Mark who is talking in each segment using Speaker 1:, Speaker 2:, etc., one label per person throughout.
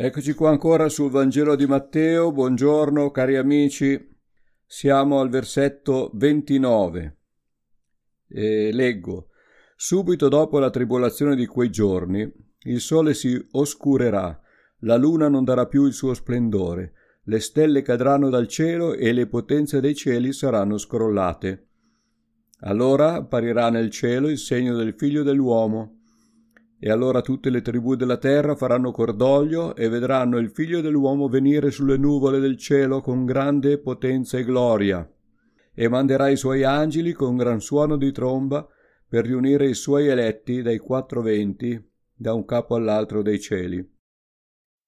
Speaker 1: Eccoci qua ancora sul Vangelo di Matteo, buongiorno cari amici, siamo al versetto 29 e leggo, subito dopo la tribolazione di quei giorni il sole si oscurerà, la luna non darà più il suo splendore, le stelle cadranno dal cielo e le potenze dei cieli saranno scrollate. Allora apparirà nel cielo il segno del figlio dell'uomo e allora tutte le tribù della terra faranno cordoglio e vedranno il figlio dell'uomo venire sulle nuvole del cielo con grande potenza e gloria. E manderà i suoi angeli con gran suono di tromba per riunire i suoi eletti dai quattro venti, da un capo all'altro dei cieli.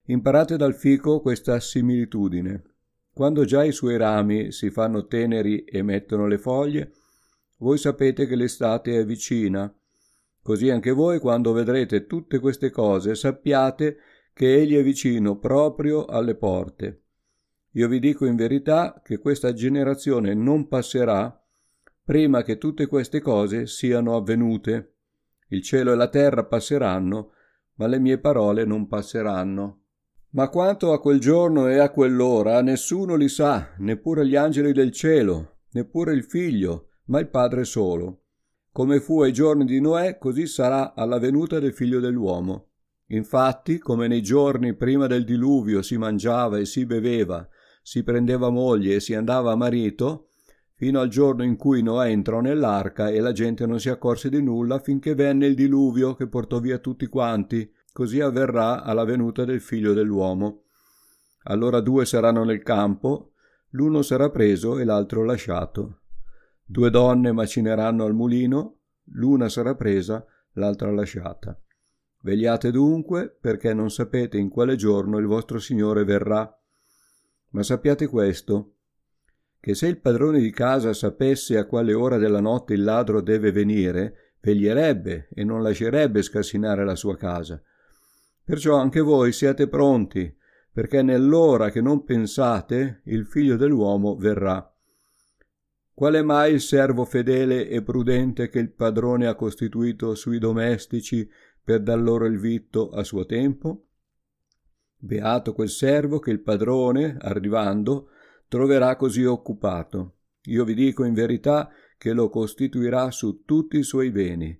Speaker 1: Imparate dal fico questa similitudine. Quando già i suoi rami si fanno teneri e mettono le foglie, voi sapete che l'estate è vicina Così anche voi, quando vedrete tutte queste cose, sappiate che Egli è vicino proprio alle porte. Io vi dico in verità che questa generazione non passerà prima che tutte queste cose siano avvenute. Il cielo e la terra passeranno, ma le mie parole non passeranno. Ma quanto a quel giorno e a quell'ora, nessuno li sa, neppure gli angeli del cielo, neppure il figlio, ma il Padre solo. Come fu ai giorni di Noè, così sarà alla venuta del figlio dell'uomo. Infatti, come nei giorni prima del diluvio si mangiava e si beveva, si prendeva moglie e si andava a marito, fino al giorno in cui Noè entrò nell'arca e la gente non si accorse di nulla finché venne il diluvio che portò via tutti quanti, così avverrà alla venuta del figlio dell'uomo. Allora due saranno nel campo, l'uno sarà preso e l'altro lasciato. Due donne macineranno al mulino, l'una sarà presa, l'altra lasciata. Vegliate dunque, perché non sapete in quale giorno il vostro Signore verrà. Ma sappiate questo, che se il padrone di casa sapesse a quale ora della notte il ladro deve venire, veglierebbe e non lascerebbe scassinare la sua casa. Perciò anche voi siate pronti, perché nell'ora che non pensate il figlio dell'uomo verrà. Qual è mai il servo fedele e prudente che il padrone ha costituito sui domestici per dar loro il vitto a suo tempo? Beato quel servo che il padrone, arrivando, troverà così occupato. Io vi dico in verità che lo costituirà su tutti i suoi beni.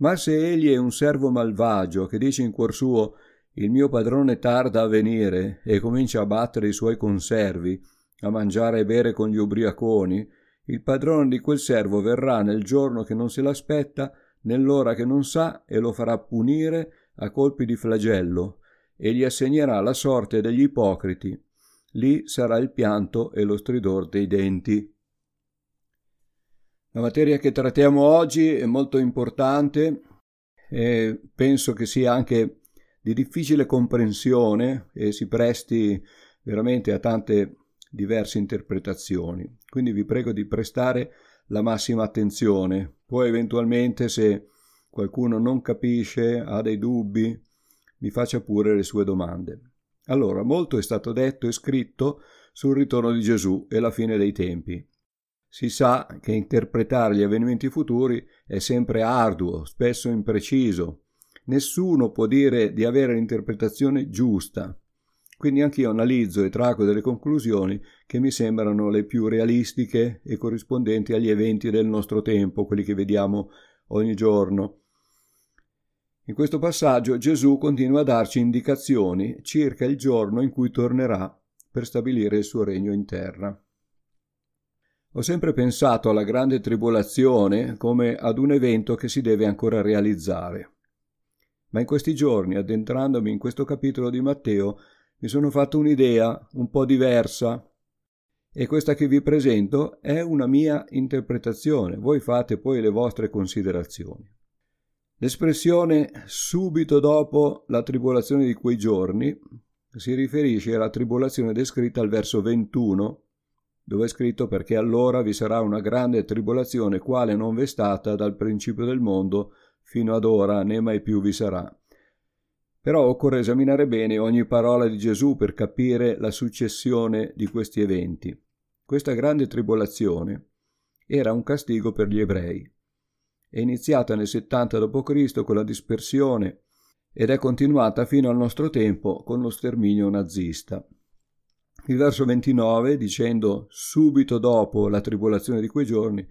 Speaker 1: Ma se egli è un servo malvagio che dice in cuor suo il mio padrone tarda a venire e comincia a battere i suoi conservi, a mangiare e bere con gli ubriaconi, il padrone di quel servo verrà nel giorno che non se l'aspetta, nell'ora che non sa, e lo farà punire a colpi di flagello, e gli assegnerà la sorte degli ipocriti. Lì sarà il pianto e lo stridor dei denti. La materia che trattiamo oggi è molto importante e penso che sia anche di difficile comprensione e si presti veramente a tante diverse interpretazioni. Quindi vi prego di prestare la massima attenzione. Poi eventualmente se qualcuno non capisce, ha dei dubbi, mi faccia pure le sue domande. Allora, molto è stato detto e scritto sul ritorno di Gesù e la fine dei tempi. Si sa che interpretare gli avvenimenti futuri è sempre arduo, spesso impreciso. Nessuno può dire di avere l'interpretazione giusta. Quindi anch'io analizzo e traggo delle conclusioni che mi sembrano le più realistiche e corrispondenti agli eventi del nostro tempo, quelli che vediamo ogni giorno. In questo passaggio Gesù continua a darci indicazioni circa il giorno in cui tornerà per stabilire il suo regno in terra. Ho sempre pensato alla grande tribolazione come ad un evento che si deve ancora realizzare. Ma in questi giorni, addentrandomi in questo capitolo di Matteo, mi sono fatto un'idea un po' diversa e questa che vi presento è una mia interpretazione, voi fate poi le vostre considerazioni. L'espressione subito dopo la tribolazione di quei giorni si riferisce alla tribolazione descritta al verso 21, dove è scritto perché allora vi sarà una grande tribolazione quale non v'è stata dal principio del mondo fino ad ora né mai più vi sarà. Però occorre esaminare bene ogni parola di Gesù per capire la successione di questi eventi. Questa grande tribolazione era un castigo per gli ebrei. È iniziata nel 70 d.C. con la dispersione ed è continuata fino al nostro tempo con lo sterminio nazista. Il verso 29, dicendo subito dopo la tribolazione di quei giorni,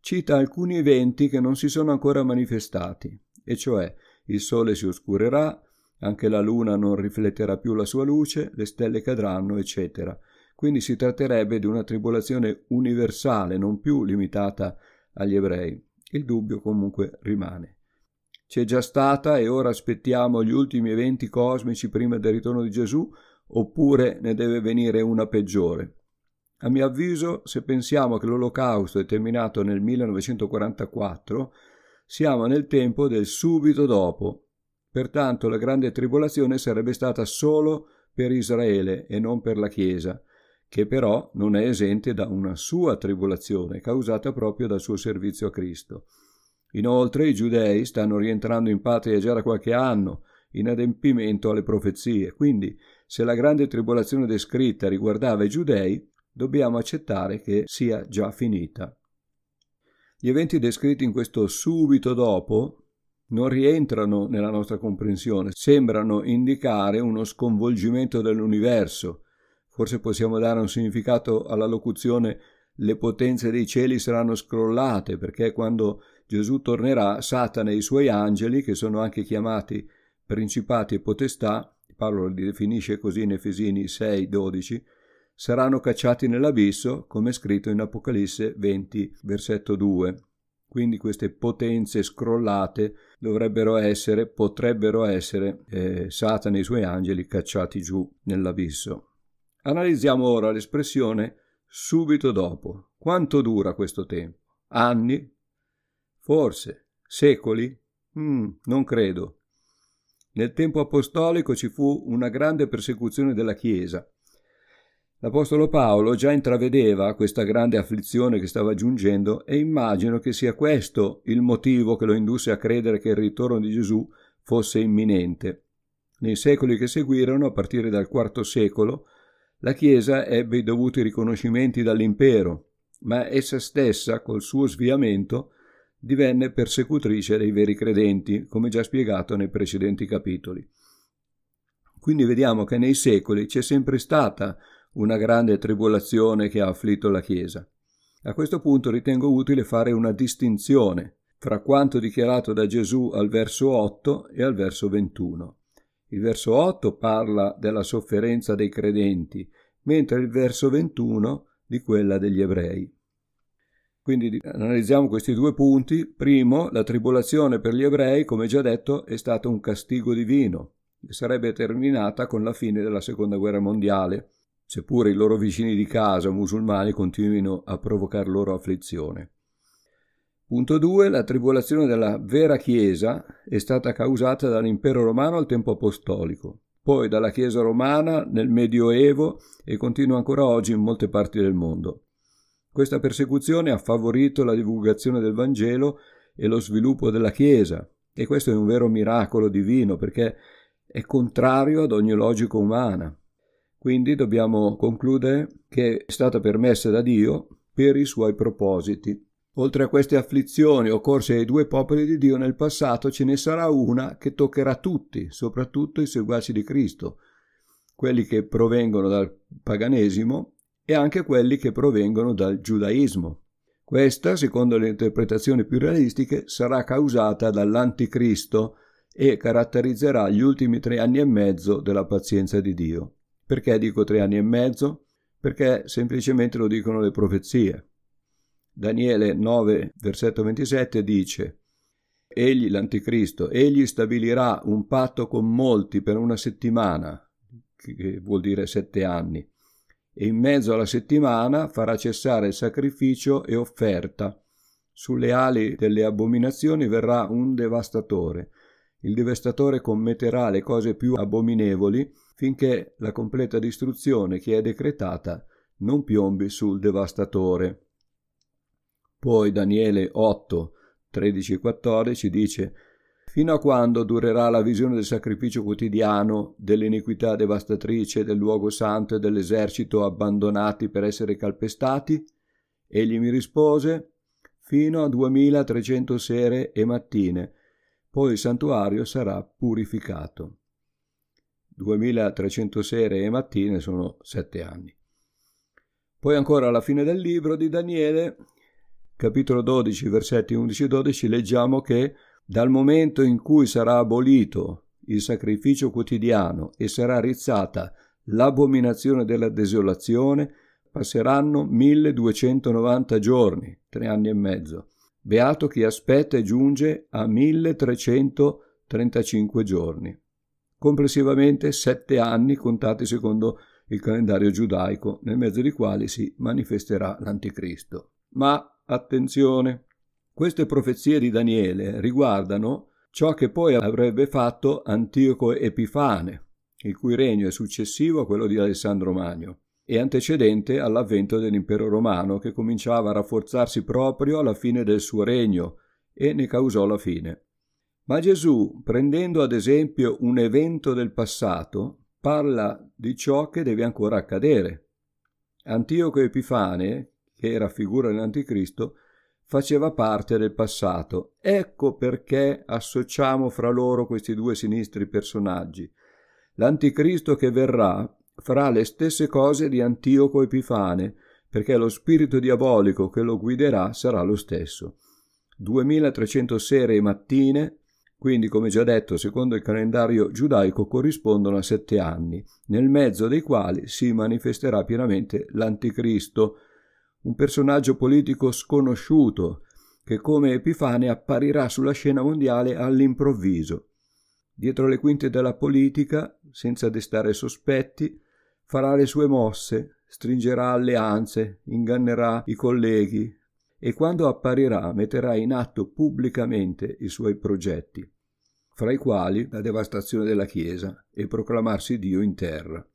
Speaker 1: cita alcuni eventi che non si sono ancora manifestati, e cioè il sole si oscurerà, anche la luna non rifletterà più la sua luce, le stelle cadranno, eccetera. Quindi si tratterebbe di una tribolazione universale, non più limitata agli ebrei. Il dubbio comunque rimane. C'è già stata e ora aspettiamo gli ultimi eventi cosmici prima del ritorno di Gesù, oppure ne deve venire una peggiore. A mio avviso, se pensiamo che l'olocausto è terminato nel 1944, siamo nel tempo del subito dopo. Pertanto la grande tribolazione sarebbe stata solo per Israele e non per la Chiesa, che però non è esente da una sua tribolazione causata proprio dal suo servizio a Cristo. Inoltre i giudei stanno rientrando in patria già da qualche anno, in adempimento alle profezie, quindi se la grande tribolazione descritta riguardava i giudei, dobbiamo accettare che sia già finita. Gli eventi descritti in questo subito dopo non rientrano nella nostra comprensione, sembrano indicare uno sconvolgimento dell'universo. Forse possiamo dare un significato alla locuzione le potenze dei cieli saranno scrollate, perché quando Gesù tornerà, Satana e i suoi angeli, che sono anche chiamati principati e potestà, Paolo li definisce così in Efesini 6, 12, saranno cacciati nell'abisso, come scritto in Apocalisse 20, versetto 2. Quindi queste potenze scrollate dovrebbero essere, potrebbero essere eh, Satana e i suoi angeli cacciati giù nell'abisso. Analizziamo ora l'espressione subito dopo. Quanto dura questo tempo? Anni? Forse? Secoli? Mm, non credo. Nel tempo apostolico ci fu una grande persecuzione della Chiesa L'Apostolo Paolo già intravedeva questa grande afflizione che stava giungendo e immagino che sia questo il motivo che lo indusse a credere che il ritorno di Gesù fosse imminente. Nei secoli che seguirono, a partire dal IV secolo, la Chiesa ebbe i dovuti riconoscimenti dall'impero, ma essa stessa, col suo sviamento, divenne persecutrice dei veri credenti, come già spiegato nei precedenti capitoli. Quindi vediamo che nei secoli c'è sempre stata una grande tribolazione che ha afflitto la Chiesa. A questo punto ritengo utile fare una distinzione fra quanto dichiarato da Gesù al verso 8 e al verso 21. Il verso 8 parla della sofferenza dei credenti, mentre il verso 21 di quella degli ebrei. Quindi analizziamo questi due punti. Primo, la tribolazione per gli ebrei, come già detto, è stato un castigo divino, che sarebbe terminata con la fine della Seconda Guerra Mondiale, seppure i loro vicini di casa musulmani continuino a provocar loro afflizione. Punto 2. La tribolazione della vera Chiesa è stata causata dall'impero romano al tempo apostolico, poi dalla Chiesa romana nel Medioevo e continua ancora oggi in molte parti del mondo. Questa persecuzione ha favorito la divulgazione del Vangelo e lo sviluppo della Chiesa, e questo è un vero miracolo divino perché è contrario ad ogni logica umana. Quindi dobbiamo concludere che è stata permessa da Dio per i suoi propositi. Oltre a queste afflizioni occorse ai due popoli di Dio nel passato, ce ne sarà una che toccherà tutti, soprattutto i seguaci di Cristo, quelli che provengono dal paganesimo e anche quelli che provengono dal giudaismo. Questa, secondo le interpretazioni più realistiche, sarà causata dall'anticristo e caratterizzerà gli ultimi tre anni e mezzo della pazienza di Dio. Perché dico tre anni e mezzo? Perché semplicemente lo dicono le profezie. Daniele 9, versetto 27 dice Egli, l'anticristo, egli stabilirà un patto con molti per una settimana, che vuol dire sette anni, e in mezzo alla settimana farà cessare sacrificio e offerta. Sulle ali delle abominazioni verrà un devastatore. Il devastatore commetterà le cose più abominevoli finché la completa distruzione che è decretata non piombi sul devastatore. Poi Daniele 8, 13 e 14 dice Fino a quando durerà la visione del sacrificio quotidiano, dell'iniquità devastatrice del luogo santo e dell'esercito abbandonati per essere calpestati? Egli mi rispose Fino a 2300 sere e mattine, poi il santuario sarà purificato. 2300 sere e mattine sono sette anni. Poi ancora alla fine del libro di Daniele, capitolo 12, versetti 11-12, leggiamo che dal momento in cui sarà abolito il sacrificio quotidiano e sarà rizzata l'abominazione della desolazione, passeranno 1290 giorni, tre anni e mezzo. Beato chi aspetta e giunge a 1335 giorni. Complessivamente sette anni contati secondo il calendario giudaico, nel mezzo dei quali si manifesterà l'Anticristo. Ma attenzione, queste profezie di Daniele riguardano ciò che poi avrebbe fatto Antioco Epifane, il cui regno è successivo a quello di Alessandro Magno e antecedente all'avvento dell'impero romano che cominciava a rafforzarsi proprio alla fine del suo regno e ne causò la fine. Ma Gesù, prendendo ad esempio un evento del passato, parla di ciò che deve ancora accadere. Antioco Epifane, che era figura dell'Anticristo, faceva parte del passato. Ecco perché associamo fra loro questi due sinistri personaggi. L'Anticristo che verrà farà le stesse cose di Antioco Epifane, perché lo spirito diabolico che lo guiderà sarà lo stesso. 2300 sere e mattine, quindi come già detto secondo il calendario giudaico corrispondono a sette anni, nel mezzo dei quali si manifesterà pienamente l'Anticristo, un personaggio politico sconosciuto che come Epifane apparirà sulla scena mondiale all'improvviso. Dietro le quinte della politica, senza destare sospetti, farà le sue mosse, stringerà alleanze, ingannerà i colleghi e quando apparirà metterà in atto pubblicamente i suoi progetti, fra i quali la devastazione della Chiesa e proclamarsi Dio in terra.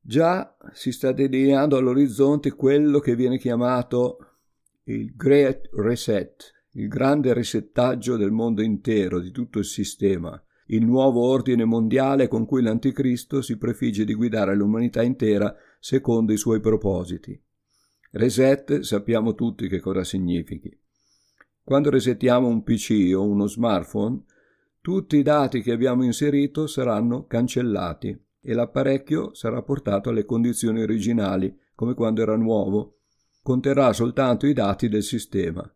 Speaker 1: Già si sta delineando all'orizzonte quello che viene chiamato il Great Reset, il grande resettaggio del mondo intero, di tutto il sistema, il nuovo ordine mondiale con cui l'Anticristo si prefigge di guidare l'umanità intera secondo i suoi propositi. Reset sappiamo tutti che cosa significhi. Quando resettiamo un PC o uno smartphone, tutti i dati che abbiamo inserito saranno cancellati e l'apparecchio sarà portato alle condizioni originali, come quando era nuovo. Conterrà soltanto i dati del sistema.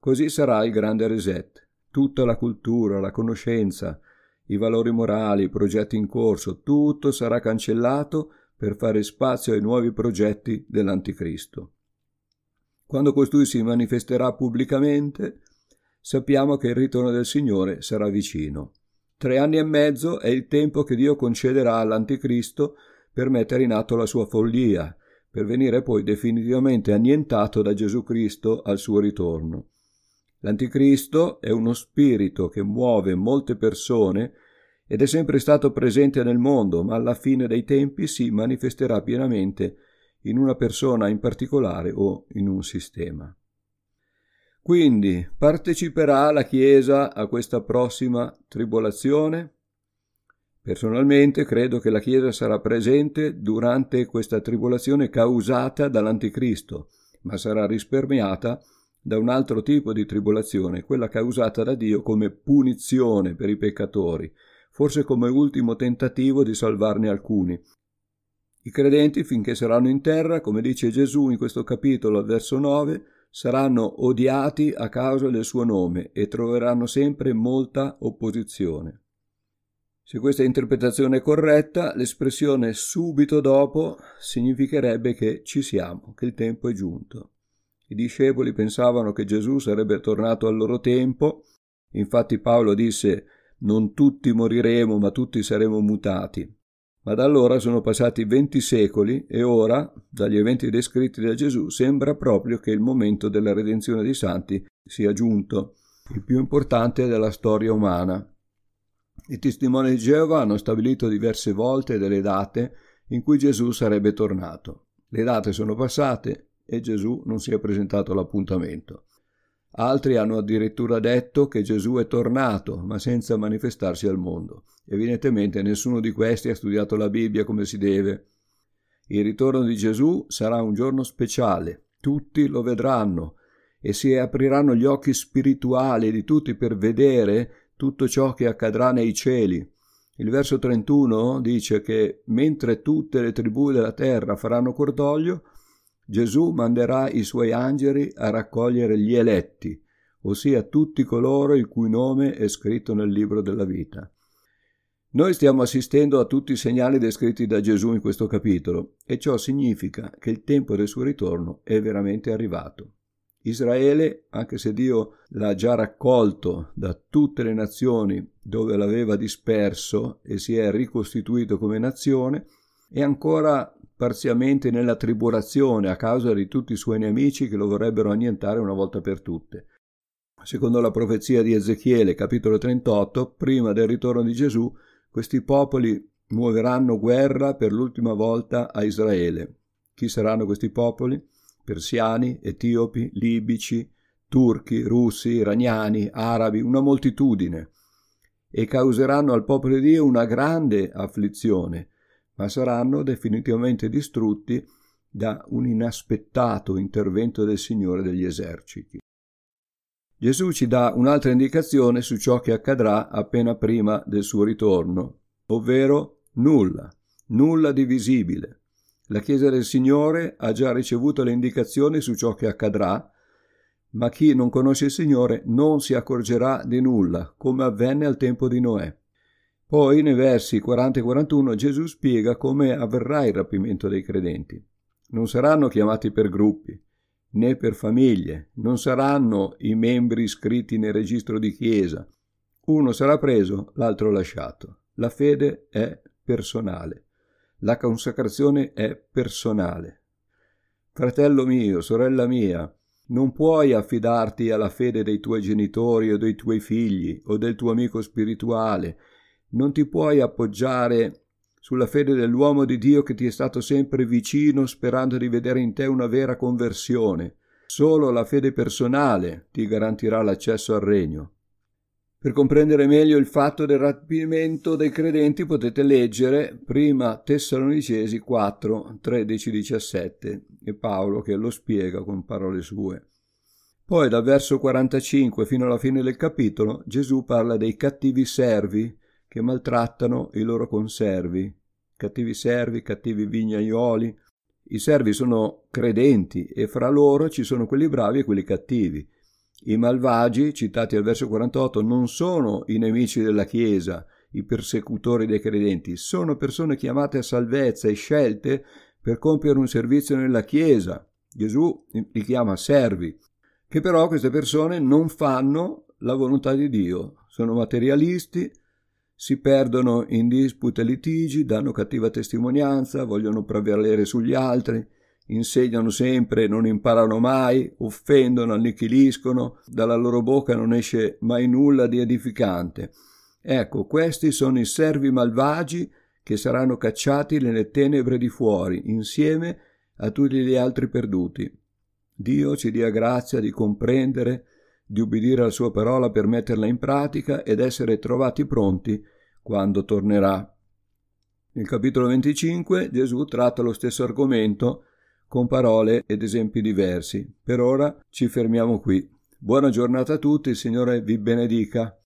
Speaker 1: Così sarà il grande reset. Tutta la cultura, la conoscenza, i valori morali, i progetti in corso, tutto sarà cancellato per fare spazio ai nuovi progetti dell'Anticristo. Quando costui si manifesterà pubblicamente, sappiamo che il ritorno del Signore sarà vicino. Tre anni e mezzo è il tempo che Dio concederà all'Anticristo per mettere in atto la sua follia, per venire poi definitivamente annientato da Gesù Cristo al suo ritorno. L'Anticristo è uno spirito che muove molte persone ed è sempre stato presente nel mondo, ma alla fine dei tempi si manifesterà pienamente in una persona in particolare o in un sistema. Quindi parteciperà la Chiesa a questa prossima tribolazione? Personalmente credo che la Chiesa sarà presente durante questa tribolazione causata dall'Anticristo, ma sarà risparmiata da un altro tipo di tribolazione, quella causata da Dio come punizione per i peccatori, forse come ultimo tentativo di salvarne alcuni. I credenti, finché saranno in terra, come dice Gesù in questo capitolo al verso 9, saranno odiati a causa del suo nome e troveranno sempre molta opposizione. Se questa interpretazione è corretta, l'espressione subito dopo significherebbe che ci siamo, che il tempo è giunto. I discepoli pensavano che Gesù sarebbe tornato al loro tempo, infatti Paolo disse non tutti moriremo, ma tutti saremo mutati. Ma da allora sono passati venti secoli e ora, dagli eventi descritti da Gesù, sembra proprio che il momento della redenzione dei santi sia giunto, il più importante della storia umana. I testimoni di Geova hanno stabilito diverse volte delle date in cui Gesù sarebbe tornato. Le date sono passate e Gesù non si è presentato all'appuntamento. Altri hanno addirittura detto che Gesù è tornato, ma senza manifestarsi al mondo. Evidentemente nessuno di questi ha studiato la Bibbia come si deve. Il ritorno di Gesù sarà un giorno speciale, tutti lo vedranno e si apriranno gli occhi spirituali di tutti per vedere tutto ciò che accadrà nei cieli. Il verso 31 dice che mentre tutte le tribù della terra faranno cordoglio, Gesù manderà i suoi angeli a raccogliere gli eletti, ossia tutti coloro il cui nome è scritto nel libro della vita. Noi stiamo assistendo a tutti i segnali descritti da Gesù in questo capitolo e ciò significa che il tempo del suo ritorno è veramente arrivato. Israele, anche se Dio l'ha già raccolto da tutte le nazioni dove l'aveva disperso e si è ricostituito come nazione, è ancora parzialmente nella tribolazione a causa di tutti i suoi nemici che lo vorrebbero annientare una volta per tutte. Secondo la profezia di Ezechiele, capitolo 38, prima del ritorno di Gesù, questi popoli muoveranno guerra per l'ultima volta a Israele. Chi saranno questi popoli? persiani, etiopi, libici, turchi, russi, iraniani, arabi, una moltitudine, e causeranno al popolo di Dio una grande afflizione, ma saranno definitivamente distrutti da un inaspettato intervento del Signore degli eserciti. Gesù ci dà un'altra indicazione su ciò che accadrà appena prima del suo ritorno, ovvero nulla, nulla di visibile. La Chiesa del Signore ha già ricevuto le indicazioni su ciò che accadrà, ma chi non conosce il Signore non si accorgerà di nulla, come avvenne al tempo di Noè. Poi, nei versi 40 e 41, Gesù spiega come avverrà il rapimento dei credenti. Non saranno chiamati per gruppi, né per famiglie, non saranno i membri iscritti nel registro di chiesa. Uno sarà preso, l'altro lasciato. La fede è personale. La consacrazione è personale. Fratello mio, sorella mia, non puoi affidarti alla fede dei tuoi genitori o dei tuoi figli o del tuo amico spirituale. Non ti puoi appoggiare sulla fede dell'uomo di Dio che ti è stato sempre vicino sperando di vedere in te una vera conversione. Solo la fede personale ti garantirà l'accesso al regno. Per comprendere meglio il fatto del rapimento dei credenti potete leggere prima Tessalonicesi 4, 13-17 e Paolo che lo spiega con parole sue. Poi dal verso 45 fino alla fine del capitolo Gesù parla dei cattivi servi che maltrattano i loro conservi. Cattivi servi, cattivi vignaioli. I servi sono credenti e fra loro ci sono quelli bravi e quelli cattivi. I malvagi, citati al verso 48, non sono i nemici della Chiesa, i persecutori dei credenti, sono persone chiamate a salvezza e scelte per compiere un servizio nella Chiesa. Gesù li chiama servi, che però queste persone non fanno la volontà di Dio, sono materialisti, si perdono in dispute e litigi, danno cattiva testimonianza, vogliono prevalere sugli altri, insegnano sempre, non imparano mai, offendono, annichiliscono, dalla loro bocca non esce mai nulla di edificante. Ecco, questi sono i servi malvagi che saranno cacciati nelle tenebre di fuori, insieme a tutti gli altri perduti. Dio ci dia grazia di comprendere, di ubbidire alla sua parola per metterla in pratica ed essere trovati pronti quando tornerà. Nel capitolo 25 Gesù tratta lo stesso argomento con parole ed esempi diversi. Per ora ci fermiamo qui. Buona giornata a tutti, il Signore vi benedica.